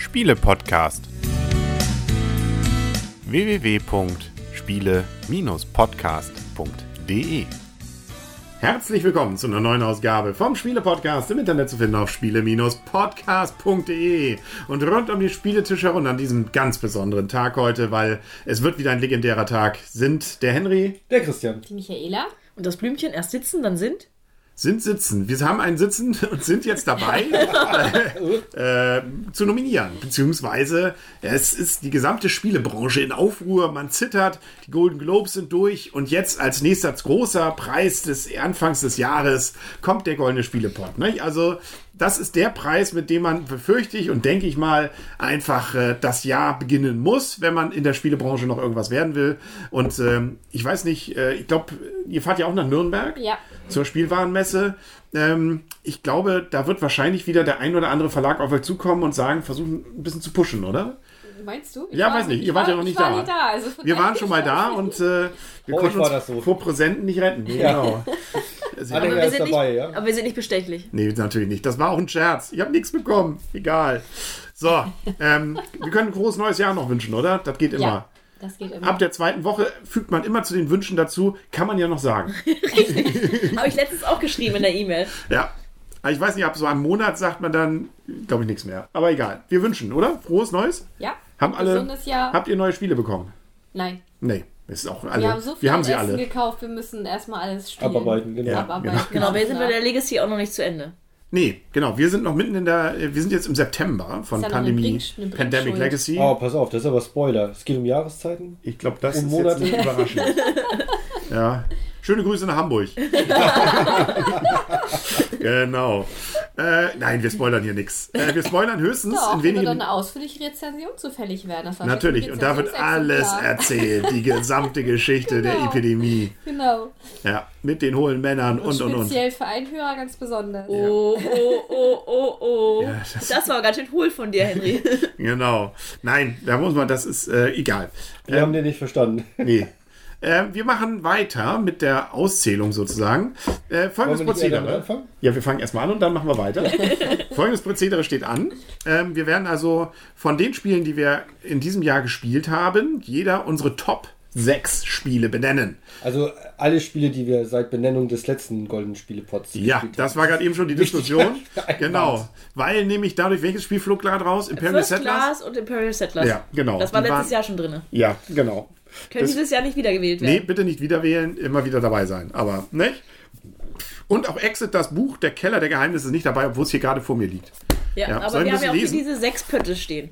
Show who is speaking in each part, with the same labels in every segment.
Speaker 1: Spiele-Podcast. www.spiele-podcast.de Herzlich willkommen zu einer neuen Ausgabe vom Spiele-Podcast im Internet zu finden auf spiele-podcast.de und rund um die Spieletisch herum an diesem ganz besonderen Tag heute, weil es wird wieder ein legendärer Tag, sind der Henry,
Speaker 2: Der Christian.
Speaker 3: Die Michaela.
Speaker 4: Und das Blümchen erst sitzen, dann sind?
Speaker 1: Sind sitzen. Wir haben einen Sitzen und sind jetzt dabei äh, zu nominieren. Beziehungsweise es ist die gesamte Spielebranche in Aufruhr. Man zittert, die Golden Globes sind durch und jetzt als nächster großer Preis des Anfangs des Jahres kommt der Goldene Spielepot. Ne? Also das ist der Preis, mit dem man befürchte ich und denke ich mal einfach äh, das Jahr beginnen muss, wenn man in der Spielebranche noch irgendwas werden will. Und ähm, ich weiß nicht, äh, ich glaube, ihr fahrt ja auch nach Nürnberg
Speaker 3: Ja.
Speaker 1: Zur Spielwarenmesse. Ähm, ich glaube, da wird wahrscheinlich wieder der ein oder andere Verlag auf euch zukommen und sagen, versuchen ein bisschen zu pushen, oder?
Speaker 3: Meinst du?
Speaker 1: Ja,
Speaker 3: war-
Speaker 1: weiß nicht, ihr
Speaker 3: ich
Speaker 1: wart
Speaker 3: war-
Speaker 1: ja noch nicht
Speaker 3: ich war
Speaker 1: da.
Speaker 3: nicht da. Also
Speaker 1: Wir waren schon mal da und äh, wir
Speaker 2: Oh,
Speaker 1: konnten
Speaker 2: ich
Speaker 1: uns
Speaker 2: das so.
Speaker 1: vor Präsenten nicht retten. Genau. Sehr-
Speaker 2: Anhänger
Speaker 4: wir sind
Speaker 2: dabei,
Speaker 4: nicht,
Speaker 2: ja?
Speaker 4: aber wir sind nicht bestechlich.
Speaker 1: Nee, natürlich nicht. Das war auch ein Scherz. Ich habe nichts bekommen. Egal. So, ähm, wir können ein großes neues Jahr noch wünschen, oder? Das geht immer.
Speaker 3: Ja, das geht immer.
Speaker 1: Ab der zweiten Woche fügt man immer zu den Wünschen dazu, kann man ja noch sagen.
Speaker 4: Habe ich letztens auch geschrieben in der E-Mail.
Speaker 1: Ja. Aber ich weiß nicht, ab so einem Monat sagt man dann, glaube ich, nichts mehr. Aber egal. Wir wünschen, oder? Frohes Neues?
Speaker 3: ja.
Speaker 1: Haben alle,
Speaker 3: Gesundes Jahr.
Speaker 1: habt ihr neue Spiele bekommen?
Speaker 3: Nein.
Speaker 1: Nee, ist auch alle.
Speaker 3: Wir haben so viel
Speaker 1: wir haben sie
Speaker 3: Essen
Speaker 1: alle.
Speaker 3: gekauft, wir müssen erstmal alles spielen.
Speaker 2: Abarbeiten, genau.
Speaker 1: Ja,
Speaker 3: Abarbeiten.
Speaker 4: Genau, wir sind bei der Legacy auch noch nicht zu Ende.
Speaker 1: Nee, genau. Wir sind noch mitten in der, wir sind jetzt im September von Pandemie,
Speaker 3: Blink- eine
Speaker 1: Pandemic. Legacy.
Speaker 2: Oh, pass auf, das ist aber Spoiler. Es geht um Jahreszeiten.
Speaker 1: Ich glaube, das
Speaker 2: Um
Speaker 1: ist
Speaker 2: Monate.
Speaker 1: jetzt nicht überraschend. ja. Schöne Grüße nach Hamburg. genau. Äh, nein, wir spoilern hier nichts. Äh, wir spoilern höchstens
Speaker 3: Doch,
Speaker 1: in
Speaker 3: wenn
Speaker 1: wenigen.
Speaker 3: eine ausführliche Rezension zufällig werden. Das
Speaker 1: Natürlich, und da wird alles erzählt, die gesamte Geschichte der
Speaker 3: Genau.
Speaker 1: Epidemie.
Speaker 3: Genau.
Speaker 1: Ja, mit den hohlen Männern und und und.
Speaker 3: Speziell für einen Hörer ganz besonders.
Speaker 4: Oh, oh, oh, oh, oh.
Speaker 1: Ja, das-
Speaker 4: das, war ganz schön hohl von dir, Henry.
Speaker 1: Genau. Nein, da muss man, das ist äh, egal.
Speaker 2: Wir haben den nicht verstanden.
Speaker 1: Nee. Äh, wir machen weiter mit der Auszählung sozusagen. Äh, folgendes Prozedere. Ja, wir fangen erstmal an und dann machen wir weiter. folgendes Prozedere steht an. Ähm, wir werden also von den Spielen, die wir in diesem Jahr gespielt haben, jeder unsere Top 6 Spiele benennen.
Speaker 2: Also alle Spiele, die wir seit Benennung des letzten Golden Spielepots
Speaker 1: Ja,
Speaker 2: gespielt
Speaker 1: das war gerade eben schon die Diskussion. Genau. Weil nämlich dadurch, welches Spiel flog gerade raus? Imperial
Speaker 4: First
Speaker 1: Settlers?
Speaker 4: Class und Imperial Settlers.
Speaker 1: Ja, genau.
Speaker 4: Das war
Speaker 1: Die
Speaker 4: letztes
Speaker 1: waren-
Speaker 4: Jahr schon drin.
Speaker 1: Ja, genau.
Speaker 4: Können
Speaker 1: Das-
Speaker 4: dieses Jahr nicht wiedergewählt
Speaker 1: Nee,
Speaker 4: werden.
Speaker 1: bitte nicht wieder wählen, immer wieder dabei sein. Aber, nicht? Und auch Exit, das Buch Der Keller der Geheimnisse ist nicht dabei, obwohl es hier gerade vor mir liegt.
Speaker 4: Ja,
Speaker 1: Ja,
Speaker 4: aber wir haben ja auch
Speaker 1: lesen?
Speaker 4: diese sechs Pötte stehen.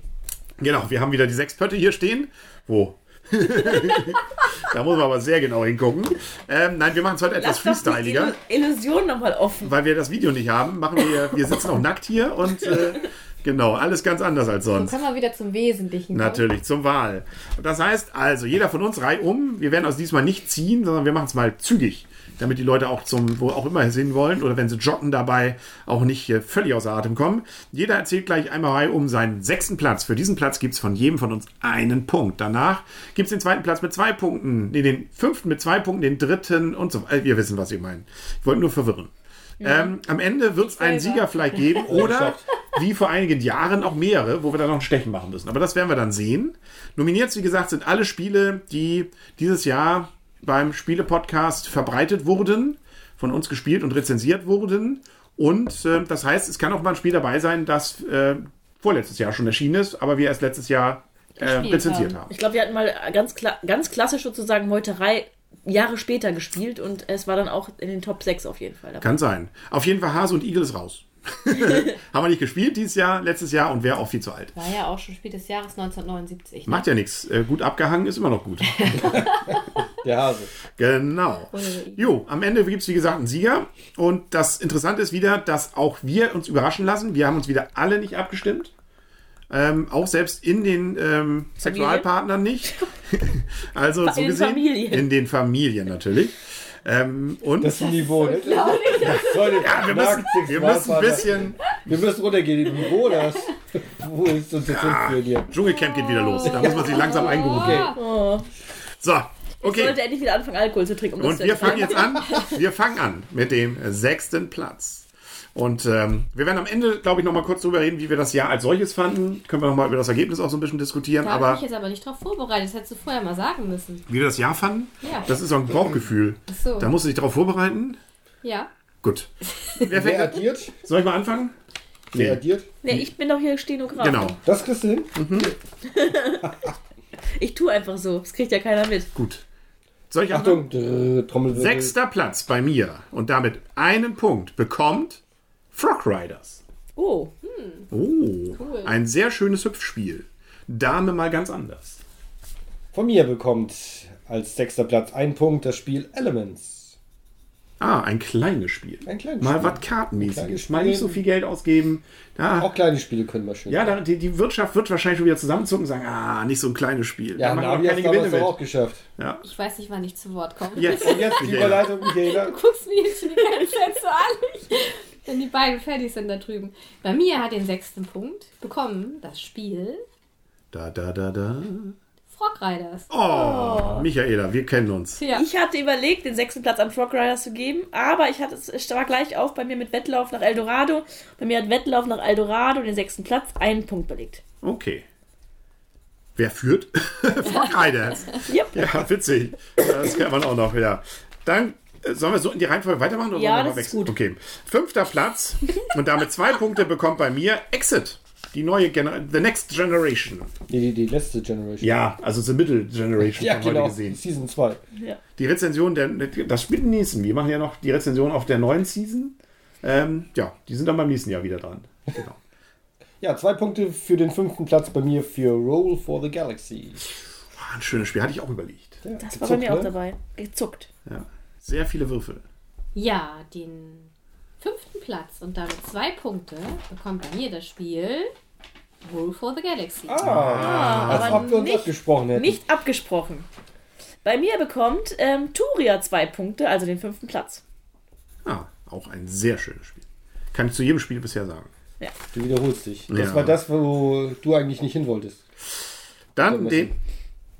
Speaker 1: Genau, wir haben wieder die sechs Pötte hier stehen. Wo? da muss man aber sehr genau hingucken. Ähm, nein, wir machen es heute etwas
Speaker 4: Lass
Speaker 1: freestyliger.
Speaker 4: Illu- Illusion nochmal offen.
Speaker 1: Weil wir das Video nicht haben, machen wir, wir sitzen auch nackt hier und äh, genau, alles ganz anders als
Speaker 3: Dann
Speaker 1: sonst.
Speaker 3: können wir wieder zum Wesentlichen kommen.
Speaker 1: Natürlich, zum Wahl. Das heißt also, jeder von uns reiht um. Wir werden uns diesmal nicht ziehen, sondern wir machen es mal zügig, damit die Leute auch zum, wo auch immer hin wollen, oder wenn sie joggen dabei, auch nicht äh, völlig außer Atem kommen. Jeder erzählt gleich einmal Reihe um seinen sechsten Platz. Für diesen Platz gibt es von jedem von uns einen Punkt. Danach gibt es den zweiten Platz mit zwei Punkten, nee, den fünften mit zwei Punkten, den dritten und so weiter. Wir wissen, was ich meine. Ich wollte nur verwirren. Ähm, am Ende wird es einen. Sieger vielleicht geben oder wie vor einigen Jahren auch mehrere, wo wir dann noch ein Stechen machen müssen. Aber das werden wir dann sehen. Nominiert, wie gesagt, sind alle Spiele, die dieses Jahr beim Spiele-Podcast verbreitet wurden, von uns gespielt und rezensiert wurden. Und äh, das heißt, es kann auch mal ein Spiel dabei sein, das äh, vorletztes Jahr schon erschienen ist, aber wir erst letztes Jahr äh, rezensiert
Speaker 3: haben.
Speaker 1: haben.
Speaker 4: Ich glaube, wir hatten mal ganz, kla ganz klassisch sozusagen Meuterei Jahre später gespielt und es war dann auch in den Top 6 auf jeden Fall dabei.
Speaker 1: Kann sein. Auf jeden Fall Hase und Igel ist raus. haben wir nicht gespielt dieses Jahr, letztes Jahr und wäre auch viel zu alt.
Speaker 3: War ja auch schon Spiel des Jahres 1979. Ne?
Speaker 1: Macht ja nichts. Äh, gut abgehangen ist immer noch gut.
Speaker 2: Der Hase.
Speaker 1: Genau. Jo, am Ende gibt es wie gesagt einen Sieger. Und das Interessante ist wieder, dass auch wir uns überraschen lassen. Wir haben uns wieder alle nicht abgestimmt. Ähm, auch selbst in den ähm, Sexualpartnern nicht. also
Speaker 4: In
Speaker 1: so
Speaker 4: den
Speaker 1: gesehen.
Speaker 4: Familien.
Speaker 1: In den Familien natürlich. Ähm, und
Speaker 2: Das ist ein Niveau. Das soll
Speaker 1: ja, wir müssen, wir müssen ein bisschen.
Speaker 2: Wir müssen runtergehen. Niveau, das. Wo ist uns jetzt hinführen hier?
Speaker 1: Dschungelcamp geht wieder los. Da muss man sich langsam eingerufen.
Speaker 2: Okay.
Speaker 4: Oh,
Speaker 1: So,
Speaker 4: ich
Speaker 1: okay.
Speaker 4: sollte endlich wieder anfangen, Alkohol zu trinken. Um
Speaker 1: Und wir fangen jetzt an. Wir fangen an mit dem sechsten Platz. Und ähm, wir werden am Ende, glaube ich, noch mal kurz drüber reden, wie wir das Jahr als solches fanden. Können wir noch mal über das Ergebnis auch so ein bisschen diskutieren.
Speaker 3: Da habe
Speaker 1: aber
Speaker 3: ich jetzt aber nicht drauf vorbereitet. Das hättest du vorher mal sagen müssen.
Speaker 1: wie wir das Jahr fanden,
Speaker 3: Ja.
Speaker 1: das ist so ein Bauchgefühl.
Speaker 3: Ach so.
Speaker 1: Da musst du dich darauf vorbereiten.
Speaker 3: Ja.
Speaker 1: Gut. Wer
Speaker 2: Wer
Speaker 1: fängt an?
Speaker 2: addiert?
Speaker 1: Soll ich mal anfangen?
Speaker 2: Wer addiert?
Speaker 4: Nee, ich bin doch hier Stenograf.
Speaker 1: Genau.
Speaker 2: Das kriegst du hin?
Speaker 4: Ich tue einfach so. Das kriegt ja keiner mit.
Speaker 1: Gut. Soll ich anfangen?
Speaker 2: Achtung, drrr, Trommelwirbel.
Speaker 1: Sechster Platz bei mir und damit einen Punkt bekommt Frog Riders.
Speaker 4: Oh,
Speaker 1: Oh,
Speaker 3: Cool.
Speaker 1: ein sehr schönes Hüpfspiel. Dame mal ganz anders.
Speaker 2: Von mir bekommt als sechster Platz ein Punkt das Spiel Elements.
Speaker 1: Ah, ein kleines Spiel.
Speaker 2: Ein kleines
Speaker 1: Mal
Speaker 2: Spiel.
Speaker 1: was kartenmäßiges. Mal nicht so viel Geld ausgeben. Da,
Speaker 2: Auch kleine Spiele können wir schön.
Speaker 1: ja, da, die, die Wirtschaft wird wahrscheinlich schon wieder zusammenzucken und sagen, ah, nicht so ein kleines Spiel.
Speaker 2: ja
Speaker 1: da machen wir keine Gewinne mit.
Speaker 2: auch geschafft.
Speaker 1: Ja.
Speaker 3: Ich weiß nicht, wann ich zu Wort komme.
Speaker 1: Jetzt,
Speaker 2: Und jetzt die. Überleitung, Michaela.
Speaker 3: Du guckst mir jetzt schon die ganze Zeit so an, wenn die beiden fertig sind da drüben. Bei mir hat den sechsten Punkt bekommen das Spiel
Speaker 1: Da, da, da, da.
Speaker 3: Frog Riders.
Speaker 1: Oh, Michaela, wir kennen uns.
Speaker 3: Ja.
Speaker 4: ich hatte überlegt, den sechsten Platz an Frog Riders zu geben, aber ich hatte es war gleich auf bei mir mit Wettlauf nach Eldorado. Bei mir hat Wettlauf nach Eldorado den sechsten Platz einen Punkt belegt.
Speaker 1: Okay. Wer führt? Frog Riders.
Speaker 4: Yep.
Speaker 1: Ja, witzig. Das kennt man auch noch, ja. Dann sollen wir so in die Reihenfolge weitermachen? Oder
Speaker 4: Ja,
Speaker 1: wollen wir
Speaker 4: das
Speaker 1: mal
Speaker 4: ist
Speaker 1: wechseln?
Speaker 4: gut.
Speaker 1: Okay. Fünfter Platz und damit zwei Punkte bekommt bei mir Exit. Die neue Generation, The Next Generation.
Speaker 2: Die, die, die letzte Generation.
Speaker 1: Ja, also The Middle Generation
Speaker 2: ja
Speaker 1: haben
Speaker 2: genau.
Speaker 1: heute gesehen.
Speaker 2: Season 2.
Speaker 4: Ja.
Speaker 1: Die Rezension, der, das spielt im nächsten. Wir machen ja noch die Rezension auf der neuen Season. Ähm, ja, die sind dann beim nächsten Jahr wieder dran. Genau.
Speaker 2: Ja, zwei Punkte für den fünften Platz bei mir für Roll for the Galaxy.
Speaker 1: Ah, ein schönes Spiel, hatte ich auch überlegt.
Speaker 2: Ja,
Speaker 4: Das war bei
Speaker 2: gezuckt,
Speaker 4: mir auch
Speaker 2: ne?
Speaker 4: dabei. Gezuckt.
Speaker 1: Ja. Sehr viele Würfel.
Speaker 3: Ja, den fünften Platz und damit zwei Punkte bekommt bei mir das Spiel Rule for the Galaxy.
Speaker 2: Ah, als
Speaker 4: aber
Speaker 2: ob wir uns
Speaker 4: nicht-
Speaker 2: abgesprochen hätten.
Speaker 4: Nicht abgesprochen. Bei mir bekommt ähm, Turia zwei Punkte, also den fünften Platz.
Speaker 1: Ah, auch ein sehr schönes Spiel. Kann ich zu jedem Spiel bisher sagen.
Speaker 2: Du wiederholst dich. Das
Speaker 1: Ja.
Speaker 2: war das, wo du eigentlich nicht hin wolltest.
Speaker 1: Dann den.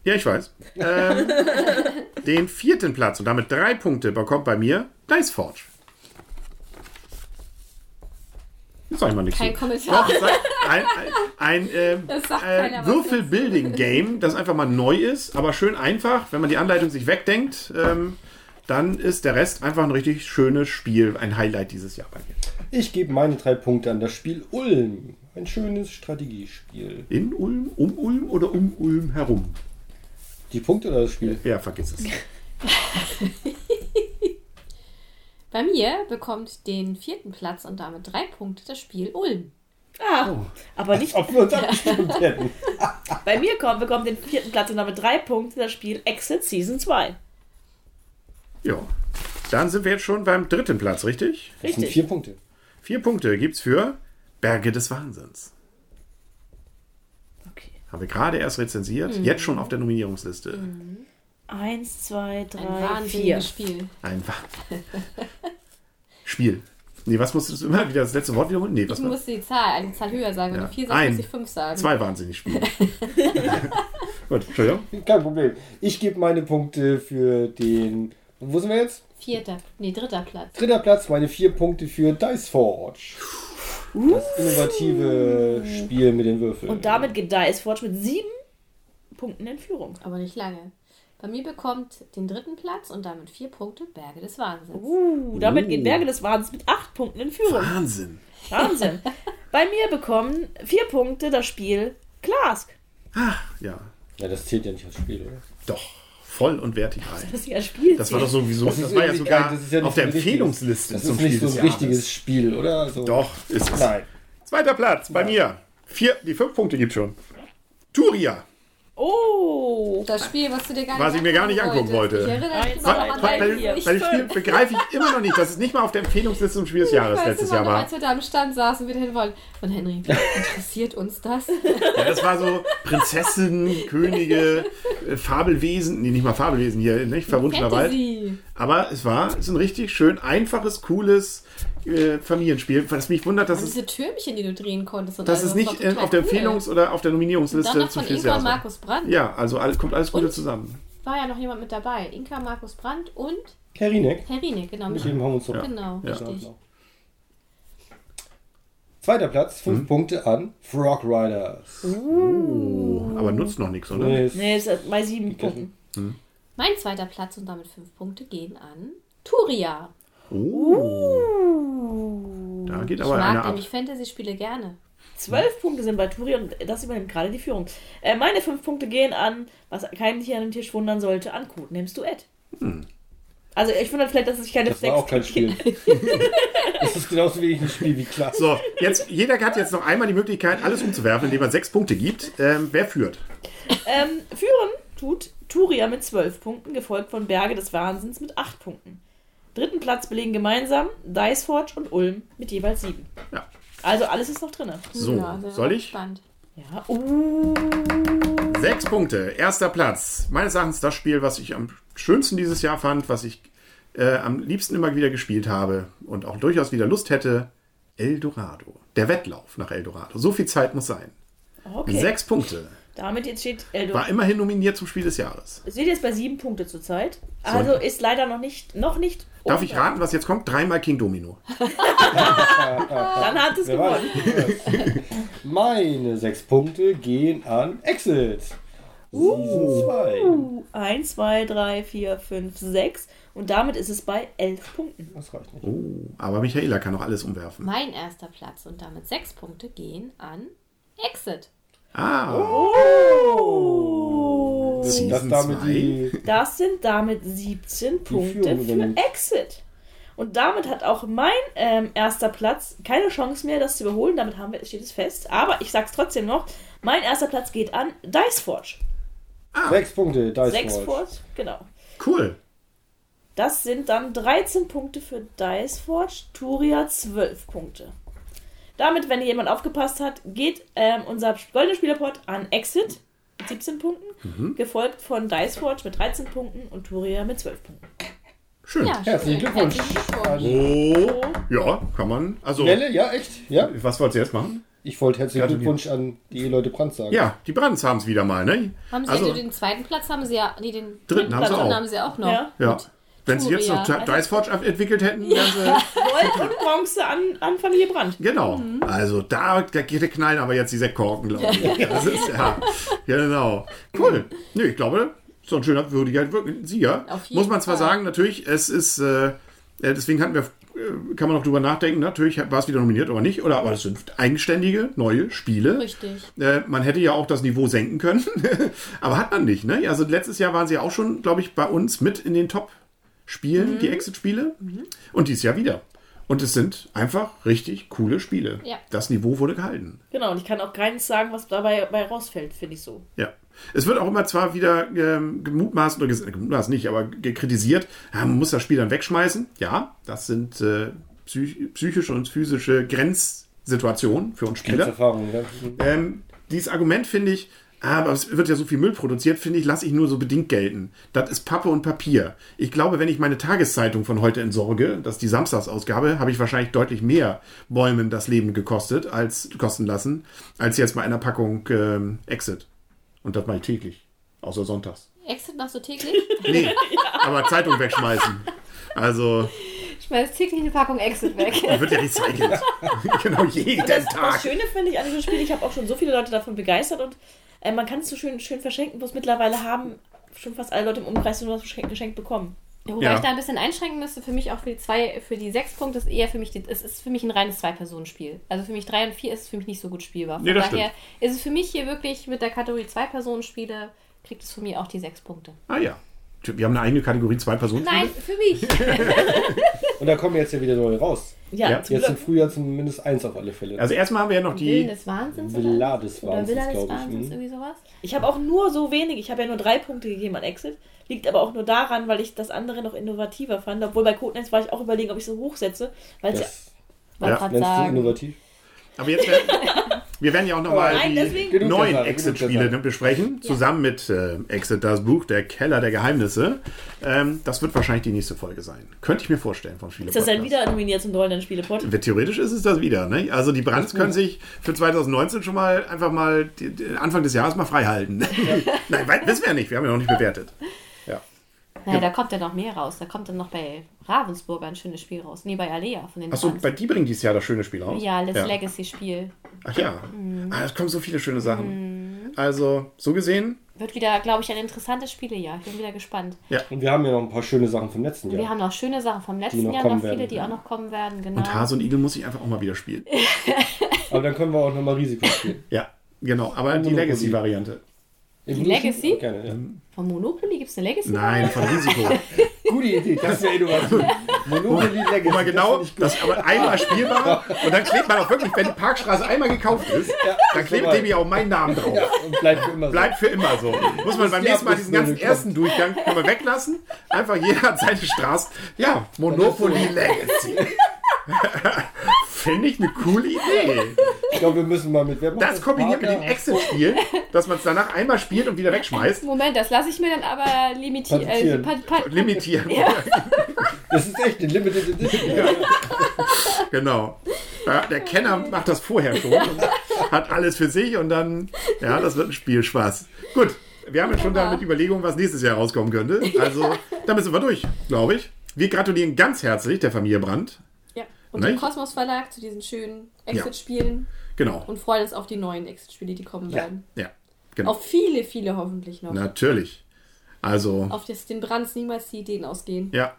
Speaker 1: Ja, ich weiß. Ähm, den vierten Platz und damit drei Punkte bekommt bei mir Dice Forge. Das sag ich mal nichts.
Speaker 3: Kein
Speaker 1: zu.
Speaker 3: Kommentar.
Speaker 1: Doch, sag- ein, ein, ein äh,
Speaker 3: was
Speaker 1: Würfel-Building-Game, das einfach mal neu ist, aber schön einfach. Wenn man die Anleitung sich wegdenkt, ähm, dann ist der Rest einfach ein richtig schönes Spiel, ein Highlight dieses Jahr bei mir.
Speaker 2: Ich gebe meine drei Punkte an das Spiel Ulm. Ein schönes Strategiespiel.
Speaker 1: In Ulm, um Ulm oder um Ulm herum?
Speaker 2: Die Punkte oder das Spiel?
Speaker 1: Ja, vergiss es.
Speaker 3: Bei mir bekommt den vierten Platz und damit drei Punkte das Spiel Ulm.
Speaker 4: Ah, aber nicht.
Speaker 2: Ob wir uns abgestimmt hätten.
Speaker 4: Bei mir kommt, bekommt den vierten Platz und damit drei Punkte das Spiel Exit Season 2.
Speaker 1: Ja. Dann sind wir jetzt schon beim dritten Platz, richtig?
Speaker 2: Das sind
Speaker 4: Richtig.
Speaker 2: vier Punkte.
Speaker 1: Vier Punkte gibt's für Berge des Wahnsinns.
Speaker 4: Okay.
Speaker 1: Habe gerade erst rezensiert,
Speaker 3: Mhm.
Speaker 1: jetzt schon auf der Nominierungsliste.
Speaker 4: Eins, zwei,
Speaker 3: Ein
Speaker 4: drei, vier.
Speaker 3: wahnsinniges Spiel.
Speaker 1: Ein Wa Spiel. Nee, was musstest du immer wieder das letzte Wort wiederholen? Nee, was
Speaker 3: Ich
Speaker 1: war
Speaker 3: musste die Zahl, eine Zahl höher sagen. Wenn
Speaker 1: Ja.
Speaker 3: du vier sagst,
Speaker 1: Ein.
Speaker 3: muss ich fünf sagen.
Speaker 1: Zwei wahnsinnig Spiele. Gut, Entschuldigung.
Speaker 2: Kein Problem. Ich gebe meine Punkte für den. Wo sind wir jetzt?
Speaker 3: Vierter, nee, dritter Platz.
Speaker 2: Dritter Platz, meine vier Punkte für Dice Forge. Das innovative Spiel mit den Würfeln.
Speaker 4: Und damit geht Dice Forge mit sieben Punkten in Führung.
Speaker 3: Aber nicht lange. Bei mir bekommt den dritten Platz und damit vier Punkte Berge des Wahnsinns.
Speaker 4: Uh, damit geht Berge des Wahnsinns mit acht Punkten in Führung.
Speaker 1: Wahnsinn.
Speaker 4: Wahnsinn. Bei mir bekommen vier Punkte das Spiel Klask.
Speaker 1: Ja,
Speaker 2: Ja, das zählt ja nicht als Spiel, oder?
Speaker 1: doch. Voll und vertikal.
Speaker 4: Das ist ja ein Spiel.
Speaker 1: Das war doch sowieso,
Speaker 2: Das
Speaker 1: das, war ja sogar
Speaker 2: geil, das ist ja
Speaker 1: auf der Empfehlungsliste
Speaker 2: Das
Speaker 1: zum
Speaker 2: ist nicht
Speaker 1: Spiel
Speaker 2: so ein
Speaker 1: Jahres.
Speaker 2: richtiges Spiel, oder? Also,
Speaker 1: Doch, ist es.
Speaker 2: Nein.
Speaker 1: Zweiter Platz bei mir. Vier, die fünf Punkte gibt schon. Turia.
Speaker 4: Oh.
Speaker 3: Das Spiel, was du dir gar
Speaker 1: Was
Speaker 3: nicht
Speaker 1: ich mir gar nicht angucken wollte.
Speaker 3: Ich erinnere
Speaker 1: weil,
Speaker 3: Bier.
Speaker 1: weil das Spiel begreife ich immer noch nicht, dass es nicht mal auf der Empfehlungsliste zum Spiel des Jahres letztes Jahr
Speaker 3: noch,
Speaker 1: war.
Speaker 3: als wir da am Stand saßen und wieder hin wollten. Und Henry, interessiert uns das?
Speaker 1: Ja, das war so Prinzessin, Könige, äh, Fabelwesen, nee, nicht mal Fabelwesen hier, nicht? Verwunschener Wald. Aber es war, es ist ein richtig schön einfaches, cooles äh, Familienspiel, was mich wundert, dass
Speaker 3: Und
Speaker 1: es,
Speaker 3: diese Türmchen, die du drehen konntest. Und
Speaker 1: dass
Speaker 3: alles,
Speaker 1: es
Speaker 3: das
Speaker 1: nicht äh,
Speaker 3: total
Speaker 1: auf der
Speaker 3: cool.
Speaker 1: Empfehlungs- oder auf der Nominierungsliste Spiel des
Speaker 3: Inka. Markus Brandt.
Speaker 1: Ja, also alles, kommt alles Gute
Speaker 3: Und?
Speaker 1: zusammen.
Speaker 3: War ja noch jemand mit dabei. Inka, Markus Brandt und
Speaker 2: Kerinek.
Speaker 3: Herr Rienek, genau.
Speaker 2: Mit dem haben wir uns doch.
Speaker 3: Genau,
Speaker 1: Ja.
Speaker 3: richtig.
Speaker 2: Zweiter Platz, 5 Punkte an Frog Riders.
Speaker 1: Oh, aber nutzt noch nichts, oder?
Speaker 2: Nee, ist-
Speaker 4: Nee, es ist bei sieben Punkten.
Speaker 3: Mein zweiter Platz und damit fünf Punkte gehen an Turia.
Speaker 1: Oh, da geht
Speaker 3: Ich
Speaker 1: aber einer
Speaker 3: mag
Speaker 1: ab.
Speaker 3: nämlich Fantasy-Spiele gerne.
Speaker 4: Zwölf Punkte sind bei Turi und das übernimmt gerade die Führung. Äh, meine fünf Punkte gehen an, was keinen hier an den Tisch wundern sollte, an Codenames Duett. Also ich wundere vielleicht, dass es keine
Speaker 2: Das war auch kein Spiel. das ist genauso wenig ein Spiel wie klar.
Speaker 1: So, jetzt, jeder hat jetzt noch einmal die Möglichkeit, alles umzuwerfen, indem er sechs Punkte gibt. Ähm, wer führt?
Speaker 4: Ähm, führen tut Turia mit 12 Punkten, gefolgt von Berge des Wahnsinns mit 8 Punkten. Dritten Platz belegen gemeinsam Diceforge und Ulm mit jeweils 7.
Speaker 1: Ja.
Speaker 4: Also alles ist noch drin.
Speaker 1: So,
Speaker 3: Ja,
Speaker 1: soll ich?
Speaker 3: Spannend.
Speaker 4: Ja. Uh,
Speaker 1: Sechs Punkte, erster Platz. Meines Erachtens das Spiel, was ich am schönsten dieses Jahr fand, was ich äh, am liebsten immer wieder gespielt habe und auch durchaus wieder Lust hätte. Eldorado. Der Wettlauf nach Eldorado. So viel Zeit muss sein.
Speaker 4: okay.
Speaker 1: Sechs Punkte.
Speaker 4: Damit jetzt steht Eldor.
Speaker 1: War immerhin nominiert zum Spiel des Jahres.
Speaker 4: Es steht jetzt bei 7 Punkte zurzeit. Also ist leider noch nicht, noch nicht.
Speaker 1: Darf ich raten, was jetzt kommt? Dreimal King Domino.
Speaker 4: Dann hat es
Speaker 2: Wer
Speaker 4: gewonnen.
Speaker 2: Meine sechs Punkte gehen an Exit. Season 2.
Speaker 4: Uh, 1, 2, 3, 4, 5, 6. Und damit ist es bei 11 Punkten.
Speaker 2: Das reicht nicht.
Speaker 1: Oh, aber Michaela kann noch alles umwerfen.
Speaker 3: Mein erster Platz und damit sechs Punkte gehen an Exit.
Speaker 1: Ah,
Speaker 4: Oh.
Speaker 2: Das,
Speaker 1: Season
Speaker 2: das damit die.
Speaker 4: Das sind damit 17 Punkte für. Exit. Und damit hat auch mein ähm, erster Platz keine Chance mehr, das zu überholen. Damit haben wir, steht es fest. Aber ich sag's trotzdem noch: Mein erster Platz geht an Diceforge.
Speaker 2: Sechs Punkte, Dice
Speaker 4: Sechs
Speaker 2: Forge.
Speaker 4: Forge, genau.
Speaker 1: cool.
Speaker 4: Das sind dann 13 Punkte für Diceforge, Turia 12 Punkte. Damit, wenn hier jemand aufgepasst hat, geht ähm, unser goldener Spielerpot an Exit mit 17 Punkten,
Speaker 1: Mhm.
Speaker 4: gefolgt von Diceforge mit 13 Punkten und Turia mit 12 Punkten.
Speaker 1: Schön.
Speaker 3: Ja,
Speaker 2: Herzlichen. Glückwunsch.
Speaker 3: Herzlichen Glückwunsch.
Speaker 1: Oh, ja, kann man. Also,
Speaker 2: Nelle, ja, echt? Ja.
Speaker 1: was wolltest du jetzt machen?
Speaker 2: Ich wollte herzlichen. Glückwunsch an die Leute Brandt sagen.
Speaker 1: Ja, die Brands haben es wieder mal, ne?
Speaker 3: Haben Sie
Speaker 1: also,
Speaker 3: den zweiten Platz haben Sie ja, nee, den
Speaker 1: Dritten haben sie
Speaker 3: Platz
Speaker 1: auch.
Speaker 3: haben Sie auch noch.
Speaker 4: Ja.
Speaker 1: ja. Wenn sie jetzt noch. Diceforge entwickelt hätten, wären sie.
Speaker 4: Gold und Bronze an, an Familie Brandt.
Speaker 1: Genau. Also da, da geht der knallen aber jetzt die Sektkorken, glaube ich. Das ist ja. Genau. Cool. Nö, ich glaube, so ein schöner würdiger Sieger. Muss man zwar
Speaker 3: Fall.
Speaker 1: sagen, natürlich, es ist, äh, äh, deswegen hatten wir, äh, kann man noch drüber nachdenken, natürlich war es wieder nominiert oder nicht, oder aber es sind eigenständige, neue Spiele.
Speaker 3: Richtig.
Speaker 1: Äh, man hätte ja auch das Niveau senken können, aber hat man nicht. Ne? Also letztes Jahr waren sie auch schon, glaube ich, bei uns mit in den Top-Spielen,
Speaker 3: Mhm.
Speaker 1: die Exit-Spiele. Und dieses Jahr wieder. Und es sind einfach richtig coole Spiele.
Speaker 3: Ja.
Speaker 1: Das Niveau wurde gehalten.
Speaker 4: Genau, und ich kann auch keins sagen, was dabei, dabei rausfällt, finde ich so.
Speaker 1: Ja. Es wird auch immer zwar wieder ähm, gemutmaßt, oder ges- gemutmaßt nicht, aber kritisiert, ja, man muss das Spiel dann wegschmeißen. Ja, das sind äh, psych psychische und physische Grenzsituationen für uns Spieler.
Speaker 2: Erfahrung. Ja.
Speaker 1: Ähm, dieses Argument finde ich, ah, aber es wird ja so viel Müll produziert, finde ich, lasse ich nur so bedingt gelten. Das ist Pappe und Papier. Ich glaube, wenn ich meine Tageszeitung von heute entsorge, das ist die Samstagsausgabe, habe ich wahrscheinlich deutlich mehr Bäumen das Leben gekostet, als kosten lassen, als jetzt bei einer Packung ähm, Exit. Und das mache ich täglich. Außer sonntags.
Speaker 3: Exit machst du täglich?
Speaker 1: Nee, aber Zeitung wegschmeißen. Also,
Speaker 3: Schmeiß täglich eine Packung Exit weg.
Speaker 1: die wird ja recycelt. genau, jeden
Speaker 4: Das, das
Speaker 1: Tag.
Speaker 4: Schöne finde ich an diesem Spiel, ich habe auch schon so viele Leute davon begeistert und äh, man kann es so schön, schön verschenken, bloß mittlerweile haben schon fast alle Leute im Umkreis nur was geschenkt, bekommen.
Speaker 3: Wobei
Speaker 1: Ja.
Speaker 3: ich da ein bisschen einschränken müsste, für mich auch für die zwei, für die sechs Punkte ist eher für mich, die, es ist für mich ein reines Zwei-Personen-Spiel. Also für mich drei und vier ist es für mich nicht so gut spielbar. Von
Speaker 1: Nee, das
Speaker 3: daher ist es für mich hier wirklich mit der Kategorie Zwei-Personen-Spiele, kriegt es von mir auch die sechs Punkte.
Speaker 1: Ah ja. Wir haben eine eigene Kategorie zwei Personen.
Speaker 3: Nein, für mich.
Speaker 2: Und da kommen jetzt ja wieder neue raus.
Speaker 4: Ja,
Speaker 1: Ja,
Speaker 4: zum
Speaker 2: Jetzt im. Frühjahr zumindest eins auf alle Fälle.
Speaker 1: Also erstmal haben wir ja noch
Speaker 3: Willen
Speaker 1: die.
Speaker 3: des Wahnsinns
Speaker 2: Villa
Speaker 3: oder?
Speaker 2: des
Speaker 3: Oder
Speaker 2: Wahnsinns,
Speaker 3: Villa des
Speaker 2: glaube ich.
Speaker 3: Wahnsinns,
Speaker 2: hm.
Speaker 3: irgendwie sowas.
Speaker 4: Ich habe auch nur so wenig, ich habe ja nur drei Punkte gegeben an Exit. Liegt aber auch nur daran, weil ich das andere noch innovativer fand. Obwohl bei Codenames war ich auch überlegen, ob ich so hochsetze. Weil es ja,
Speaker 2: Das
Speaker 3: Wollte
Speaker 1: Ja.
Speaker 3: gerade
Speaker 2: nennst du innovativ.
Speaker 1: Aber jetzt werden, wir werden ja auch nochmal
Speaker 4: Nein,
Speaker 1: die neuen Exit-Spiele besprechen, zusammen mit äh, Exit, das Buch, der Keller der Geheimnisse. Ähm, das wird wahrscheinlich die nächste Folge sein. Könnte ich mir vorstellen vom Spiele
Speaker 4: ist das dann wieder nominiert zum goldenen Spielepot?
Speaker 1: Theoretisch ist es das wieder. Ne? Also die Brands können sich für 2019 schon mal einfach mal die, die Anfang des Jahres mal frei halten. Nein, wissen wir ja nicht. Wir haben ja noch nicht bewertet. Ja.
Speaker 3: Naja, da kommt ja noch mehr raus. Da kommt dann noch bei Ravensburger ein schönes Spiel raus. Nee, bei Alea von den
Speaker 1: Achso, bei die bringen dieses Jahr das schöne Spiel raus.
Speaker 3: Ja, das Legacy-Spiel.
Speaker 1: Ach ja.
Speaker 3: Mhm.
Speaker 1: Ah, es kommen so viele schöne Sachen. Also, so gesehen,
Speaker 3: Wird wieder, glaube ich, ein interessantes Spielejahr. Ich bin wieder gespannt.
Speaker 2: Und wir haben ja noch ein paar schöne Sachen vom letzten
Speaker 3: Wir
Speaker 2: Jahr.
Speaker 3: haben noch schöne Sachen vom letzten
Speaker 2: noch
Speaker 3: Jahr, noch viele,
Speaker 2: werden.
Speaker 3: die auch noch kommen werden. Genau.
Speaker 1: und Hase und Igel muss ich einfach auch mal wieder spielen.
Speaker 2: Aber dann können wir auch nochmal Risiko spielen.
Speaker 1: Ja, genau. Aber die
Speaker 2: Monopoly.
Speaker 1: Legacy-Variante.
Speaker 3: Legacy?
Speaker 2: Gerne, ja.
Speaker 3: Von Monopoly gibt es eine Legacy?
Speaker 1: Nein, von Risiko.
Speaker 2: Gute Idee, das ist ja innovativ. Monopoly Legacy.
Speaker 1: Man genau,
Speaker 2: das
Speaker 1: das aber einmal spielbar und dann klebt man auch wirklich, wenn die Parkstraße einmal gekauft ist, dann klebt dem ja auch mein Namen drauf.
Speaker 2: Ja, und bleibt für immer so.
Speaker 1: Bleibt für immer so. Muss man beim
Speaker 2: die
Speaker 1: nächsten Mal diesen ganzen
Speaker 2: Abrissbirne
Speaker 1: ersten Durchgang kann man weglassen. Einfach jeder hat seine Straße. Ja, Monopoly Legacy. Finde ich eine coole Idee.
Speaker 2: Ich glaube, wir müssen mal mit. Wer macht
Speaker 1: Das kombiniert mit den
Speaker 2: Partner?
Speaker 1: Exit-Spielen, dass man es danach einmal spielt und wieder wegschmeißt.
Speaker 3: Moment, das lasse ich mir dann aber limitieren. Äh,
Speaker 1: Limitieren.
Speaker 2: Das ist echt eine Limited Edition.
Speaker 1: Genau. Ja, der Kenner macht das vorher schon und hat alles für sich und dann, ja, das wird ein Spielspaß. Gut, wir haben jetzt schon damit Überlegungen, was nächstes Jahr rauskommen könnte. Also, damit sind wir durch, glaube ich. Wir gratulieren ganz herzlich der Familie Brandt.
Speaker 3: Ja. Und dem
Speaker 1: Nicht?
Speaker 3: Kosmos Verlag zu diesen schönen Exit-Spielen
Speaker 1: Genau.
Speaker 3: und freuen uns auf die neuen Exit-Spiele, die kommen werden.
Speaker 1: Ja, genau.
Speaker 3: Auf viele, viele hoffentlich noch.
Speaker 1: Natürlich. Also,
Speaker 3: Auf das, den Brands niemals die Ideen ausgehen.
Speaker 1: ja,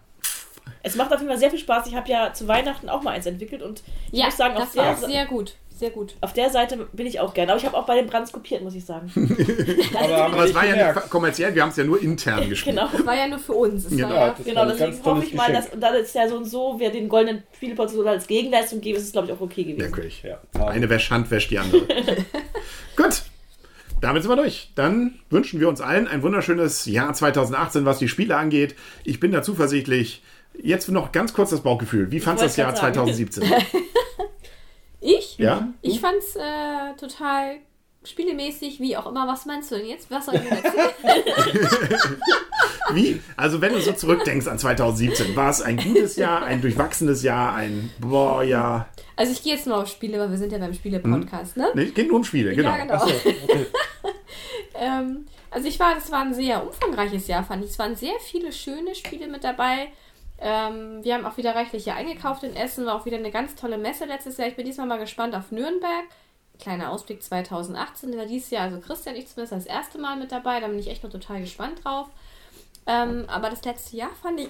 Speaker 4: Es macht auf jeden Fall sehr viel Spaß. Ich habe ja zu Weihnachten auch mal eins entwickelt und ich
Speaker 3: Ja,
Speaker 4: muss sagen,
Speaker 3: war
Speaker 4: der,
Speaker 3: sehr gut. Sehr gut.
Speaker 4: auf der Seite bin ich auch gerne. Aber ich habe auch bei den Brands kopiert, muss ich sagen.
Speaker 2: Aber, haben
Speaker 1: aber es war ja
Speaker 2: gemerkt.
Speaker 1: nicht kommerziell, wir haben es ja nur intern gespielt.
Speaker 4: genau.
Speaker 3: Das war ja nur für uns. Es
Speaker 1: Genau,
Speaker 3: war ja,
Speaker 2: das
Speaker 4: Genau, deswegen hoffe ich mal, dass,
Speaker 2: Geschenk.
Speaker 4: und da es ja so und so, wir den goldenen Spielpot so als Gegenleistung geben, ist es, glaube ich, auch okay gewesen.
Speaker 1: Wirklich.
Speaker 2: Ja,
Speaker 1: Eine wäscht Hand, wäscht die andere. Gut. Damit sind wir durch. Dann wünschen wir uns allen ein wunderschönes Jahr 2018, was die Spiele angeht. Ich bin da zuversichtlich. Jetzt noch ganz kurz das Bauchgefühl. Wie fandst du das Jahr
Speaker 4: grad sagen.
Speaker 1: 2017?
Speaker 3: Ich?
Speaker 1: ja?
Speaker 3: Ich fand's äh, total spielemäßig, wie auch immer. Was meinst du denn jetzt? Was soll ich denn erzählen?
Speaker 1: Wie? Also, wenn du so zurückdenkst an 2017, war es ein gutes Jahr, ein durchwachsenes Jahr, ein boah, ja.
Speaker 3: also ich gehe jetzt nur auf Spiele, weil wir sind ja beim Spiele-Podcast, ne?
Speaker 1: Nee, geht nur um Spiele, genau.
Speaker 3: Ja, genau.
Speaker 2: Achso, okay.
Speaker 3: Ähm, also ich war, das war ein sehr umfangreiches Jahr, fand ich. Es waren sehr viele schöne Spiele mit dabei. Ähm, wir haben auch wieder reichlich hier eingekauft in Essen, war auch wieder eine ganz tolle Messe letztes Jahr. Ich bin diesmal mal gespannt auf Nürnberg. Kleiner Ausblick 2018 war dieses Jahr, also Christian, ich zumindest das erste Mal mit dabei, da bin ich echt noch total gespannt drauf. Ähm, aber das letzte Jahr fand ich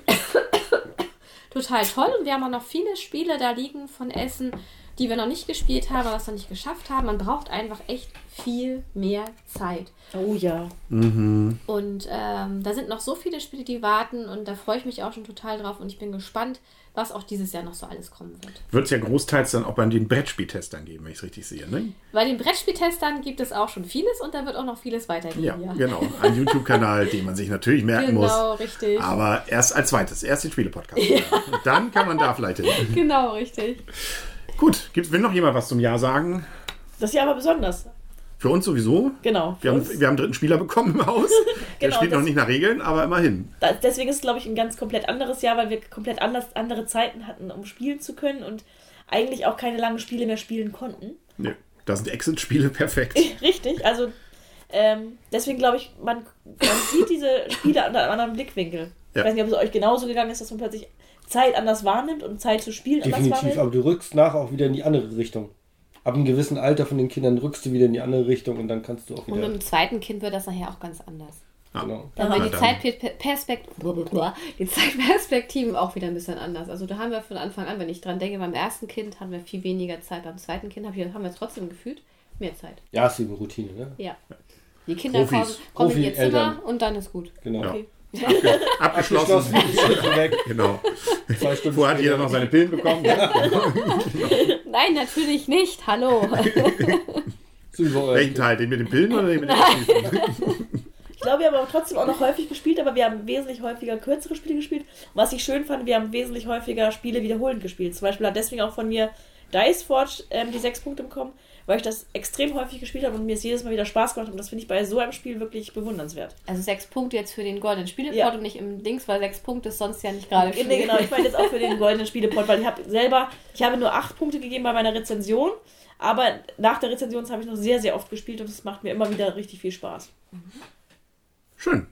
Speaker 3: total toll und wir haben auch noch viele Spiele da liegen von Essen, die wir noch nicht gespielt haben, was noch nicht geschafft haben. Man braucht einfach echt viel mehr Zeit.
Speaker 4: Oh ja.
Speaker 3: Und ähm, da sind noch so viele Spiele, die warten und da freue ich mich auch schon total drauf und ich bin gespannt, was auch dieses Jahr noch so alles kommen wird.
Speaker 1: Wird es ja großteils dann auch bei den Brettspieltestern geben, wenn ich es richtig sehe, ne?
Speaker 3: Bei den Brettspieltestern gibt es auch schon vieles und da wird auch noch vieles weitergehen.
Speaker 1: Ja,
Speaker 3: Ja,
Speaker 1: genau. Ein YouTube-Kanal, den man sich natürlich merken
Speaker 3: genau,
Speaker 1: muss.
Speaker 3: richtig.
Speaker 1: Aber erst als zweites, erst den Spiele-Podcast. Und dann kann man da vielleicht hin.
Speaker 3: Genau, richtig.
Speaker 1: Gut, gibt's, will noch jemand was zum Jahr sagen?
Speaker 4: Das Jahr war besonders.
Speaker 1: Für uns sowieso.
Speaker 4: Genau.
Speaker 1: Wir haben, wir haben einen dritten Spieler bekommen im Haus. Der
Speaker 4: Genau,
Speaker 1: spielt noch nicht nach Regeln, aber immerhin.
Speaker 4: Da, deswegen ist es, glaube ich, ein ganz komplett anderes Jahr, weil wir komplett anders, andere Zeiten hatten, um spielen zu können und eigentlich auch keine langen Spiele mehr spielen konnten.
Speaker 1: Nee, da sind Exit-Spiele perfekt.
Speaker 4: Richtig, also ähm, deswegen glaube ich, man, man sieht diese Spiele unter einem anderen Blickwinkel.
Speaker 1: Ja.
Speaker 4: Ich weiß nicht, ob es euch genauso gegangen ist, dass man plötzlich Zeit anders wahrnimmt und Zeit zu spielen anders
Speaker 2: Definitiv,
Speaker 4: wahrnimmt.
Speaker 2: aber du rückst nach auch wieder in die andere Richtung. Ab einem gewissen Alter von den Kindern rückst du wieder in die andere Richtung und dann kannst du auch
Speaker 3: Und
Speaker 2: wieder.
Speaker 3: mit dem zweiten Kind wird das nachher auch ganz anders.
Speaker 2: Genau.
Speaker 3: Dann werden die. Zeitperspekt die Zeitperspektiven auch wieder ein bisschen anders. Also da haben wir von Anfang an, wenn ich dran denke, beim ersten Kind hatten wir viel weniger Zeit, beim zweiten Kind haben wir, haben trotzdem gefühlt mehr Zeit.
Speaker 2: Ja, ist eben Routine, ne?
Speaker 3: Ja. Die Kinder
Speaker 1: Profis.
Speaker 3: kommen, kommen in ihr. Zimmer und dann ist gut.
Speaker 2: Genau.
Speaker 1: Ja. Abgeschlossen.
Speaker 2: Abgeschlossen, weg,
Speaker 1: Genau.
Speaker 2: zwei Stunden
Speaker 1: Vorher hat jeder noch seine Pillen bekommen.
Speaker 3: Nein, natürlich nicht. Hallo.
Speaker 1: Welchen Teil? Den mit den Pillen oder den mit den Abschließen?
Speaker 4: Ich glaube, wir haben aber trotzdem auch noch häufig gespielt, aber wir haben wesentlich häufiger kürzere Spiele gespielt. Und was ich schön fand, wir haben wesentlich häufiger Spiele wiederholend gespielt. Zum Beispiel hat deswegen auch von mir Dice Forge ähm, die sechs Punkte bekommen, weil ich das extrem häufig gespielt habe und mir es jedes Mal wieder Spaß gemacht hat. Und das finde ich bei so einem Spiel wirklich bewundernswert.
Speaker 3: Also sechs Punkte jetzt für den goldenen Spieleport
Speaker 4: Ja.
Speaker 3: und nicht im Dings, weil sechs Punkte ist sonst ja nicht gerade
Speaker 4: Nee,
Speaker 3: viel.
Speaker 4: genau, ich meine jetzt auch für den goldenen Spielepot, weil ich habe selber, ich habe nur acht Punkte gegeben bei meiner Rezension, aber nach der Rezension habe ich noch sehr, sehr oft gespielt und es macht mir immer wieder richtig viel Spaß.
Speaker 1: Schön.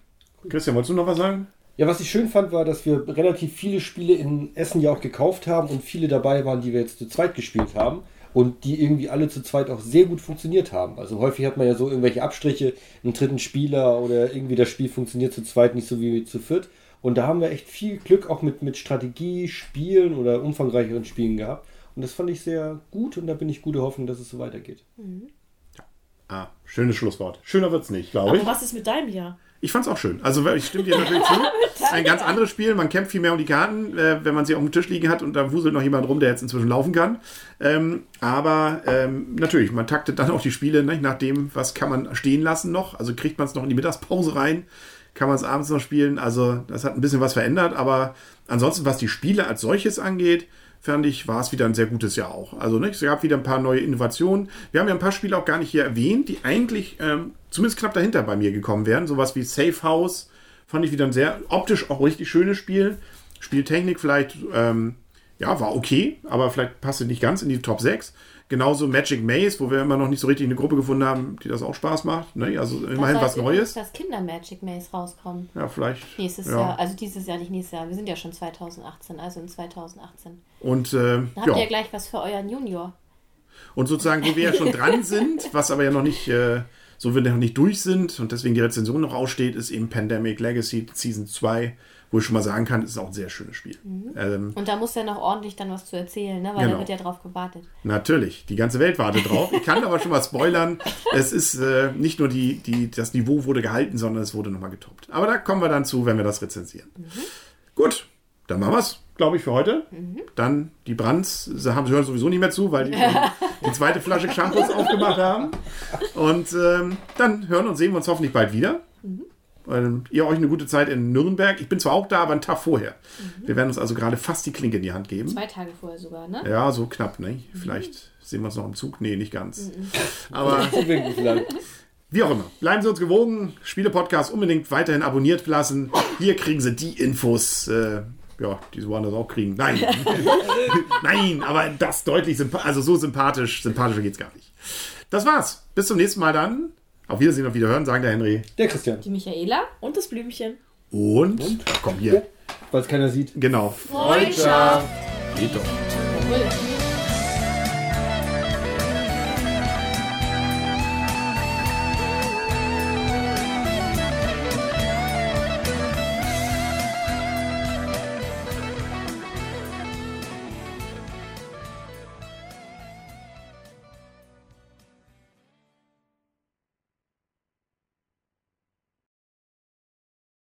Speaker 1: Christian, wolltest du noch was sagen?
Speaker 2: Ja, was ich schön fand, war, dass wir relativ viele Spiele in Essen ja auch gekauft haben und viele dabei waren, die wir jetzt zu zweit gespielt haben und die irgendwie alle zu zweit auch sehr gut funktioniert haben. Also häufig hat man ja so irgendwelche Abstriche, einen dritten Spieler oder irgendwie das Spiel funktioniert zu zweit nicht so wie zu viert. Und da haben wir echt viel Glück auch mit, mit Strategie, Spielen oder umfangreicheren Spielen gehabt. Und das fand ich sehr gut und da bin ich gute Hoffnung, dass es so weitergeht.
Speaker 1: Ah, schönes Schlusswort. Schöner wird's nicht, glaube
Speaker 4: Aber
Speaker 1: ich.
Speaker 4: was ist mit deinem Jahr?
Speaker 1: Ich fand's auch schön. Also ich stimme dir natürlich zu. Ein ganz anderes Spiel. Man kämpft viel mehr um die Karten, äh, wenn man sie auf dem Tisch liegen hat und da wuselt noch jemand rum, der jetzt inzwischen laufen kann. Ähm, aber ähm, natürlich, man taktet dann auch die Spiele nicht, nach dem, was kann man stehen lassen noch. Also kriegt man es noch in die Mittagspause rein, kann man es abends noch spielen. Also das hat ein bisschen was verändert. Aber ansonsten, was die Spiele als solches angeht, fand ich, war es wieder ein sehr gutes Jahr auch. Also ne, es gab wieder ein paar neue Innovationen. Wir haben ja ein paar Spiele auch gar nicht hier erwähnt, die eigentlich ähm, zumindest knapp dahinter bei mir gekommen wären. Sowas wie Safe House fand ich wieder ein sehr optisch auch richtig schönes Spiel. Spieltechnik vielleicht, ähm, ja, war okay, aber vielleicht passte nicht ganz in die Top 6. Genauso Magic Maze, wo wir immer noch nicht so richtig eine Gruppe gefunden haben, die das auch Spaß macht. Ne? Also immerhin
Speaker 3: soll
Speaker 1: was
Speaker 3: übrigens
Speaker 1: Neues.
Speaker 3: Das Kinder Magic Maze rauskommen.
Speaker 1: Ja, vielleicht.
Speaker 3: Nächstes
Speaker 1: ja.
Speaker 3: Jahr. Also dieses Jahr, nicht nächstes Jahr. Wir sind ja schon 2018, also in 2018.
Speaker 1: Und äh,
Speaker 3: Dann habt
Speaker 1: ja.
Speaker 3: ihr ja gleich was für euren Junior.
Speaker 1: Und sozusagen, wo wir ja schon dran sind, was aber ja noch nicht, äh, so wir noch nicht durch sind und deswegen die Rezension noch aussteht, ist eben Pandemic Legacy Season 2, wo ich schon mal sagen kann, ist auch ein sehr schönes Spiel. Ähm,
Speaker 3: Und da muss er noch ordentlich dann was zu erzählen, ne? weil
Speaker 1: Genau.
Speaker 3: da wird ja drauf gewartet.
Speaker 1: natürlich, die ganze Welt wartet drauf. Ich kann aber schon mal spoilern, es ist äh, nicht nur die, die, das Niveau wurde gehalten, sondern es wurde nochmal getoppt. Aber da kommen wir dann zu, wenn wir das rezensieren. Gut, dann machen wir es, glaube ich, für heute. Dann die Brands, sie haben hören sowieso nicht mehr zu, weil die die zweite Flasche Shampoos aufgemacht haben. Und ähm, dann hören und sehen wir uns hoffentlich bald wieder. Ähm, ihr euch eine gute Zeit in Nürnberg. Ich bin zwar auch da, aber einen Tag vorher. Wir werden uns also gerade fast die Klinke in die Hand geben.
Speaker 3: Zwei Tage vorher sogar, ne?
Speaker 1: Ja, so knapp, ne? Vielleicht sehen wir uns noch im Zug. Nee, nicht ganz. Aber
Speaker 2: Zuwinken vielleicht.
Speaker 1: wie auch immer. Bleiben Sie uns gewogen. Spiele-Podcast unbedingt weiterhin abonniert lassen. Hier kriegen Sie die Infos. Äh, ja, die Sie woanders auch kriegen. Nein. Nein, aber das deutlich sympathisch. Also so sympathisch. Sympathischer geht's gar nicht. Das war's. Bis zum nächsten Mal dann. Auf Wiedersehen, auf Wiederhören, sagen der Henry.
Speaker 2: Der Christian,
Speaker 3: Die Michaela.
Speaker 4: Und das Blümchen.
Speaker 1: Und, komm hier.
Speaker 2: weil es keiner sieht.
Speaker 1: Genau.
Speaker 3: Freundschaft.
Speaker 1: Geht doch.